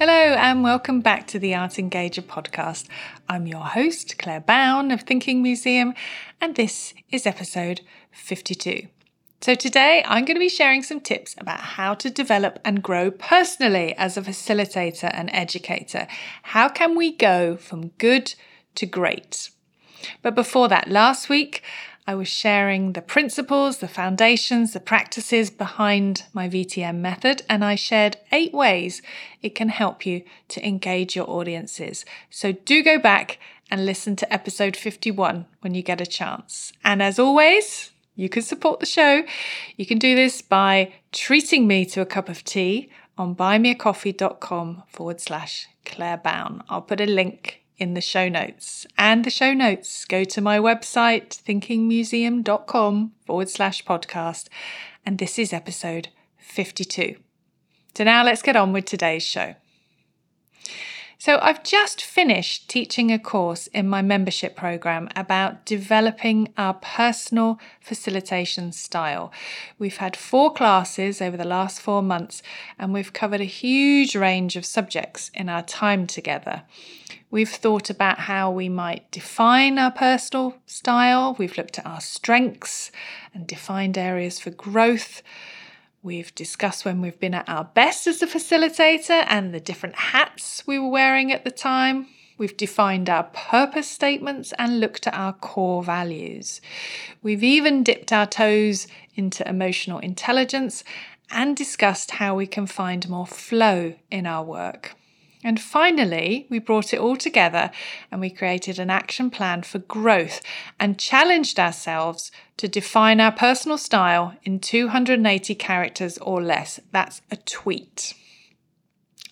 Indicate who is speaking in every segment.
Speaker 1: Hello, and welcome back to the Art Engager podcast. I'm your host, Claire Bown of Thinking Museum, and this is episode 52. So, today I'm going to be sharing some tips about how to develop and grow personally as a facilitator and educator. How can we go from good to great? But before that, last week I was sharing the principles, the foundations, the practices behind my VTM method, and I shared eight ways it can help you to engage your audiences. So do go back and listen to episode 51 when you get a chance. And as always, you can support the show. You can do this by treating me to a cup of tea on buymeacoffee.com forward slash Claire Bown. I'll put a link in the show notes. And the show notes go to my website, thinkingmuseum.com forward slash podcast. And this is episode 52. So now let's get on with today's show. So, I've just finished teaching a course in my membership program about developing our personal facilitation style. We've had four classes over the last four months, and we've covered a huge range of subjects in our time together. We've thought about how we might define our personal style, we've looked at our strengths and defined areas for growth. We've discussed when we've been at our best as a facilitator and the different hats we were wearing at the time. We've defined our purpose statements and looked at our core values. We've even dipped our toes into emotional intelligence and discussed how we can find more flow in our work. And finally, we brought it all together and we created an action plan for growth and challenged ourselves to define our personal style in 280 characters or less. That's a tweet.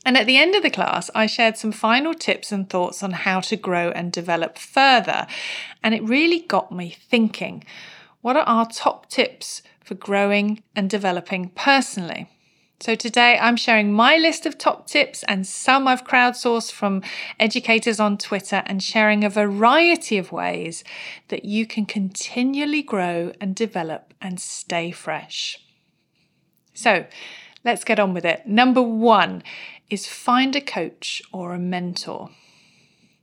Speaker 1: And at the end of the class, I shared some final tips and thoughts on how to grow and develop further. And it really got me thinking what are our top tips for growing and developing personally? So, today I'm sharing my list of top tips and some I've crowdsourced from educators on Twitter and sharing a variety of ways that you can continually grow and develop and stay fresh. So, let's get on with it. Number one is find a coach or a mentor.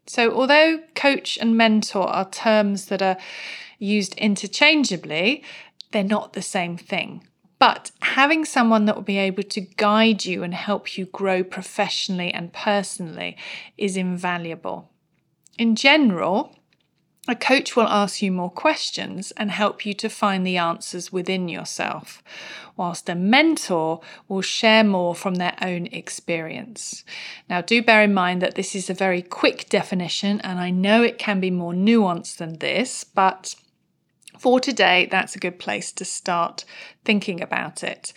Speaker 1: So, although coach and mentor are terms that are used interchangeably, they're not the same thing. But having someone that will be able to guide you and help you grow professionally and personally is invaluable. In general, a coach will ask you more questions and help you to find the answers within yourself, whilst a mentor will share more from their own experience. Now, do bear in mind that this is a very quick definition, and I know it can be more nuanced than this, but for today, that's a good place to start thinking about it.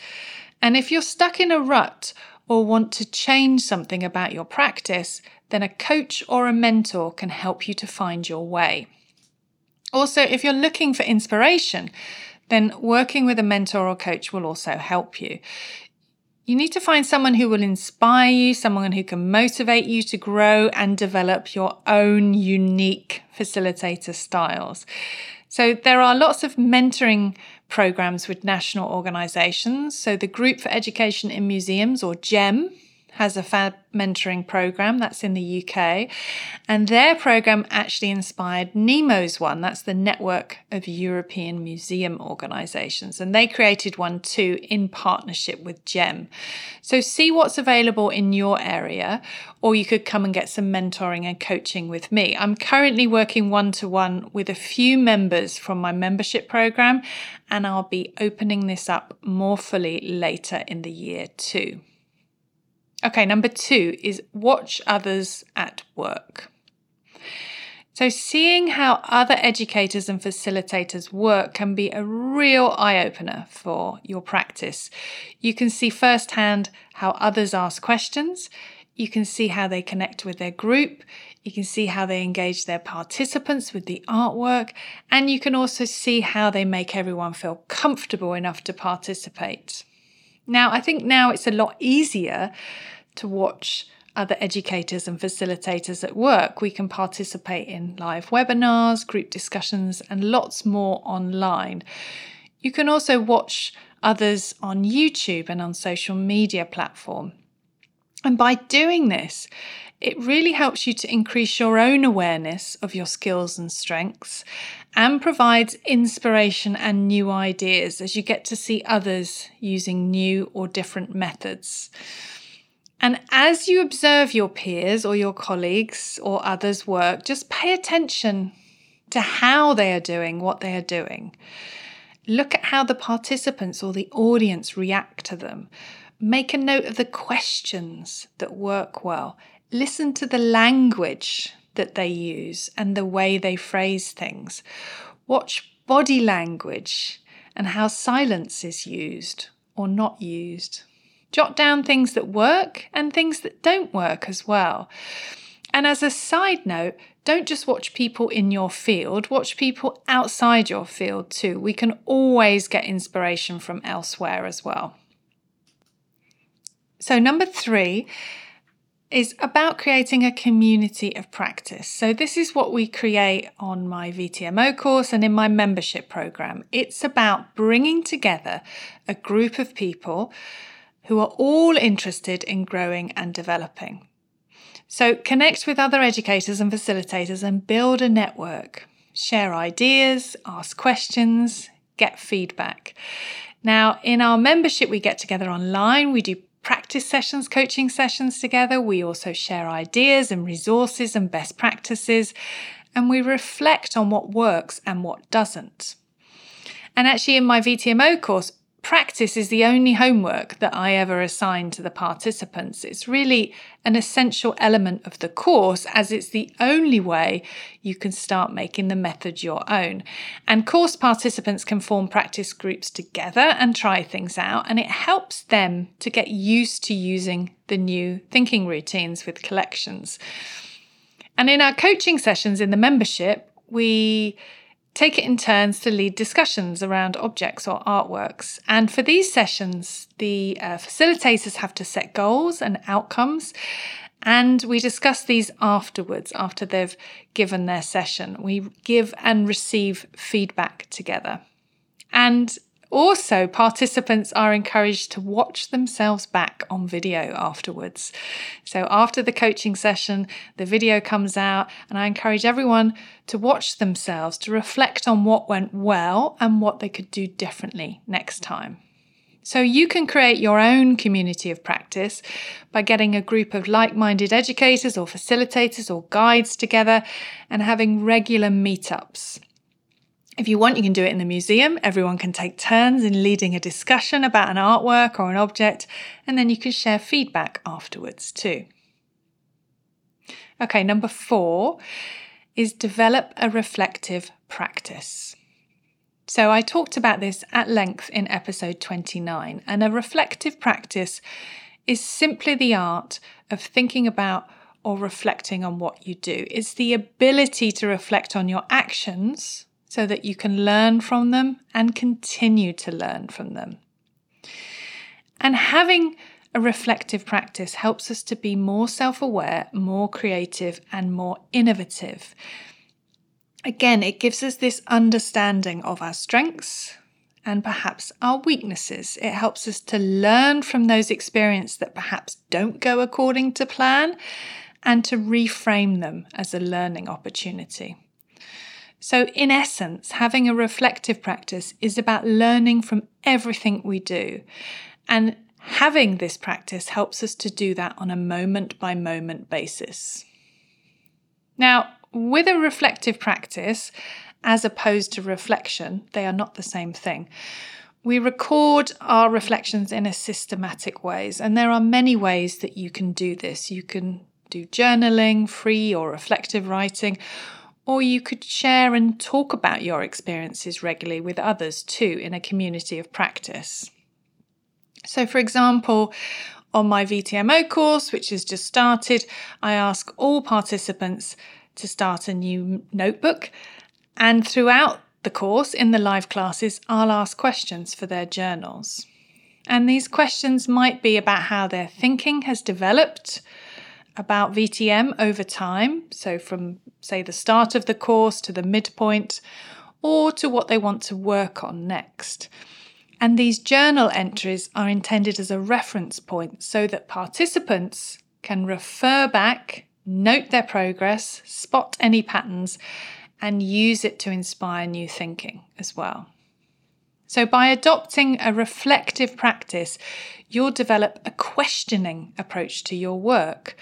Speaker 1: And if you're stuck in a rut or want to change something about your practice, then a coach or a mentor can help you to find your way. Also, if you're looking for inspiration, then working with a mentor or coach will also help you. You need to find someone who will inspire you, someone who can motivate you to grow and develop your own unique facilitator styles. So there are lots of mentoring programs with national organisations. So the Group for Education in Museums, or GEM, has a fab mentoring program that's in the UK. And their program actually inspired NEMO's one. That's the Network of European Museum Organisations. And they created one too in partnership with GEM. So see what's available in your area, or you could come and get some mentoring and coaching with me. I'm currently working one to one with a few members from my membership program, and I'll be opening this up more fully later in the year too. Okay, number two is watch others at work. So, seeing how other educators and facilitators work can be a real eye opener for your practice. You can see firsthand how others ask questions. You can see how they connect with their group. You can see how they engage their participants with the artwork. And you can also see how they make everyone feel comfortable enough to participate. Now, I think now it's a lot easier to watch other educators and facilitators at work. We can participate in live webinars, group discussions, and lots more online. You can also watch others on YouTube and on social media platform. And by doing this, it really helps you to increase your own awareness of your skills and strengths and provides inspiration and new ideas as you get to see others using new or different methods. And as you observe your peers or your colleagues or others' work, just pay attention to how they are doing what they are doing. Look at how the participants or the audience react to them. Make a note of the questions that work well. Listen to the language that they use and the way they phrase things. Watch body language and how silence is used or not used. Jot down things that work and things that don't work as well. And as a side note, don't just watch people in your field, watch people outside your field too. We can always get inspiration from elsewhere as well. So, number three is about creating a community of practice. So, this is what we create on my VTMO course and in my membership program. It's about bringing together a group of people who are all interested in growing and developing. So, connect with other educators and facilitators and build a network. Share ideas, ask questions, get feedback. Now, in our membership, we get together online, we do practice sessions, coaching sessions together. We also share ideas and resources and best practices, and we reflect on what works and what doesn't. And actually, in my VTMO course, practice is the only homework that I ever assign to the participants. It's really an essential element of the course as it's the only way you can start making the method your own. And course participants can form practice groups together and try things out, and it helps them to get used to using the new thinking routines with collections. And in our coaching sessions in the membership, we take it in turns to lead discussions around objects or artworks. And for these sessions, the uh, facilitators have to set goals and outcomes. And we discuss these afterwards, after they've given their session. We give and receive feedback together. And also, participants are encouraged to watch themselves back on video afterwards. So, after the coaching session, the video comes out, and I encourage everyone to watch themselves to reflect on what went well and what they could do differently next time. So, you can create your own community of practice by getting a group of like minded educators or facilitators or guides together and having regular meetups. If you want, you can do it in the museum. Everyone can take turns in leading a discussion about an artwork or an object, and then you can share feedback afterwards too. Okay, number four is develop a reflective practice. So, I talked about this at length in episode 29, and a reflective practice is simply the art of thinking about or reflecting on what you do. It's the ability to reflect on your actions so that you can learn from them and continue to learn from them. And having a reflective practice helps us to be more self aware, more creative, and more innovative. Again, it gives us this understanding of our strengths and perhaps our weaknesses. It helps us to learn from those experiences that perhaps don't go according to plan and to reframe them as a learning opportunity. So, in essence, having a reflective practice is about learning from everything we do. And having this practice helps us to do that on a moment by moment basis. Now, with a reflective practice, as opposed to reflection, they are not the same thing. We record our reflections in a systematic ways, and there are many ways that you can do this. You can do journaling, free or reflective writing, or you could share and talk about your experiences regularly with others too in a community of practice. So, for example, On my VTMO course, which has just started, I ask all participants to start a new notebook. And throughout the course, in the live classes, I'll ask questions for their journals. And these questions might be about how their thinking has developed about VTM over time, so from, say, the start of the course to the midpoint, or to what they want to work on next. And these journal entries are intended as a reference point so that participants can refer back, note their progress, spot any patterns, and use it to inspire new thinking as well. So, by adopting a reflective practice, you'll develop a questioning approach to your work.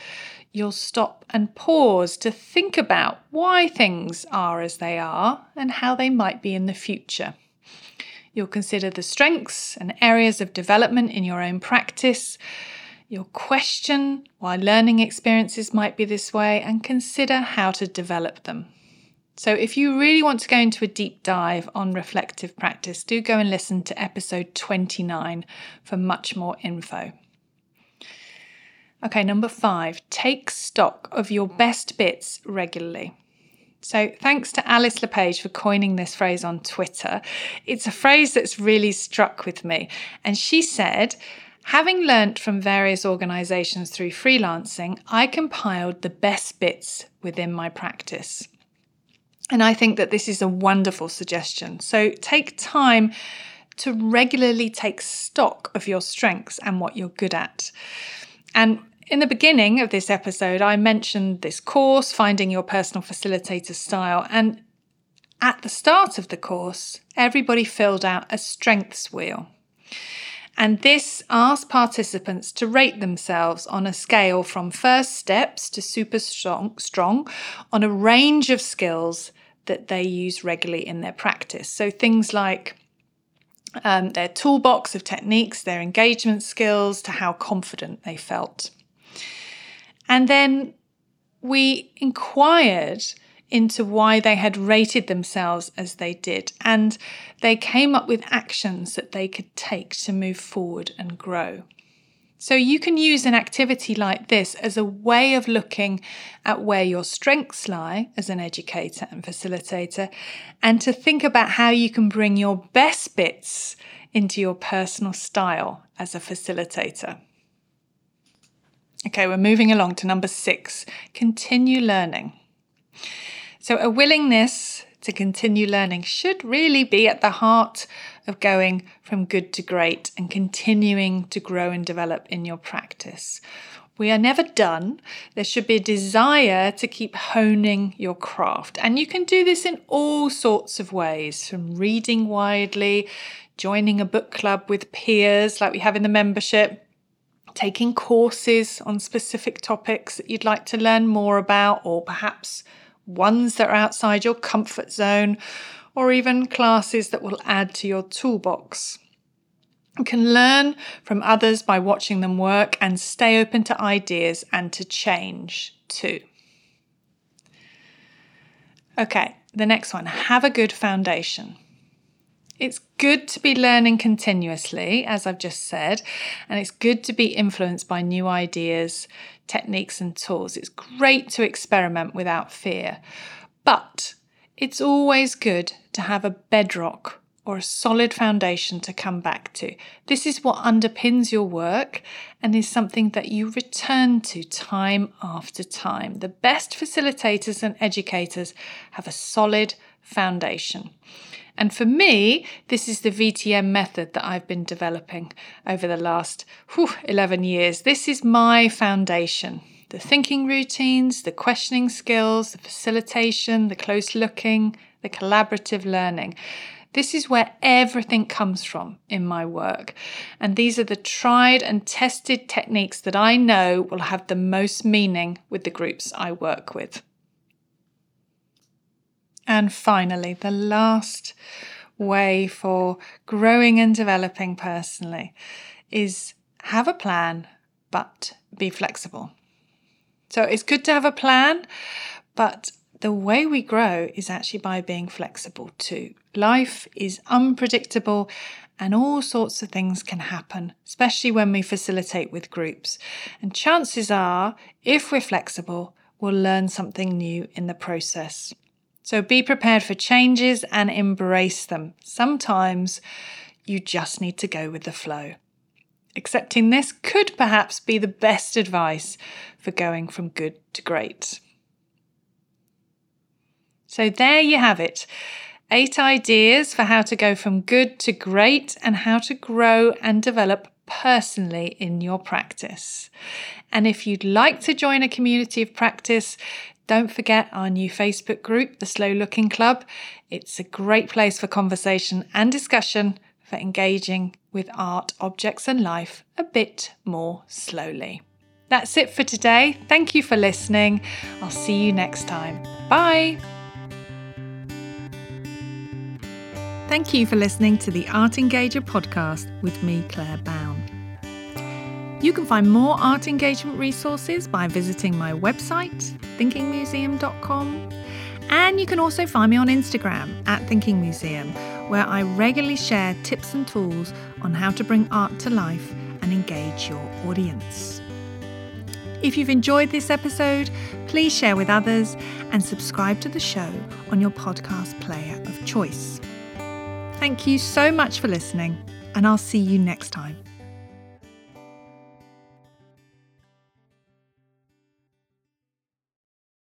Speaker 1: You'll stop and pause to think about why things are as they are and how they might be in the future. You'll consider the strengths and areas of development in your own practice. You'll question why learning experiences might be this way and consider how to develop them. So, if you really want to go into a deep dive on reflective practice, do go and listen to episode 29 for much more info. Okay, number five, take stock of your best bits regularly. So, thanks to Alice LePage for coining this phrase on Twitter. It's a phrase that's really struck with me. And she said, Having learnt from various organisations through freelancing, I compiled the best bits within my practice. And I think that this is a wonderful suggestion. So, take time to regularly take stock of your strengths and what you're good at. And in the beginning of this episode, I mentioned this course, Finding Your Personal Facilitator Style. And at the start of the course, everybody filled out a strengths wheel. And this asked participants to rate themselves on a scale from first steps to super strong, strong on a range of skills that they use regularly in their practice. So things like um, their toolbox of techniques, their engagement skills, to how confident they felt. And then we inquired into why they had rated themselves as they did, and they came up with actions that they could take to move forward and grow. So, you can use an activity like this as a way of looking at where your strengths lie as an educator and facilitator, and to think about how you can bring your best bits into your personal style as a facilitator. Okay, we're moving along to number six continue learning. So, a willingness to continue learning should really be at the heart of going from good to great and continuing to grow and develop in your practice. We are never done. There should be a desire to keep honing your craft. And you can do this in all sorts of ways from reading widely, joining a book club with peers like we have in the membership, taking courses on specific topics that you'd like to learn more about, or perhaps ones that are outside your comfort zone, or even classes that will add to your toolbox. You can learn from others by watching them work and stay open to ideas and to change too. Okay, the next one have a good foundation. It's good to be learning continuously, as I've just said, and it's good to be influenced by new ideas, techniques, and tools. It's great to experiment without fear, but it's always good to have a bedrock or a solid foundation to come back to. This is what underpins your work and is something that you return to time after time. The best facilitators and educators have a solid foundation. And for me, this is the VTM method that I've been developing over the last whew, 11 years. This is my foundation. The thinking routines, the questioning skills, the facilitation, the close looking, the collaborative learning. This is where everything comes from in my work. And these are the tried and tested techniques that I know will have the most meaning with the groups I work with. And finally, the last way for growing and developing personally is have a plan, but be flexible. So it's good to have a plan, but the way we grow is actually by being flexible too. Life is unpredictable and all sorts of things can happen, especially when we facilitate with groups. And chances are, if we're flexible, we'll learn something new in the process. So be prepared for changes and embrace them. Sometimes you just need to go with the flow. Accepting this could perhaps be the best advice for going from good to great. So there you have it. Eight ideas for how to go from good to great and how to grow and develop personally in your practice. And if you'd like to join a community of practice, don't forget our new Facebook group, the Slow Looking Club. It's a great place for conversation and discussion for engaging with art, objects, and life a bit more slowly. That's it for today. Thank you for listening. I'll see you next time. Bye. Thank you for listening to the Art Engager podcast with me, Claire Bown. You can find more art engagement resources by visiting my website, thinkingmuseum.com, and you can also find me on Instagram at Thinking Museum, where I regularly share tips and tools on how to bring art to life and engage your audience. If you've enjoyed this episode, please share with others and subscribe to the show on your podcast player of choice. Thank you so much for listening, and I'll see you next time.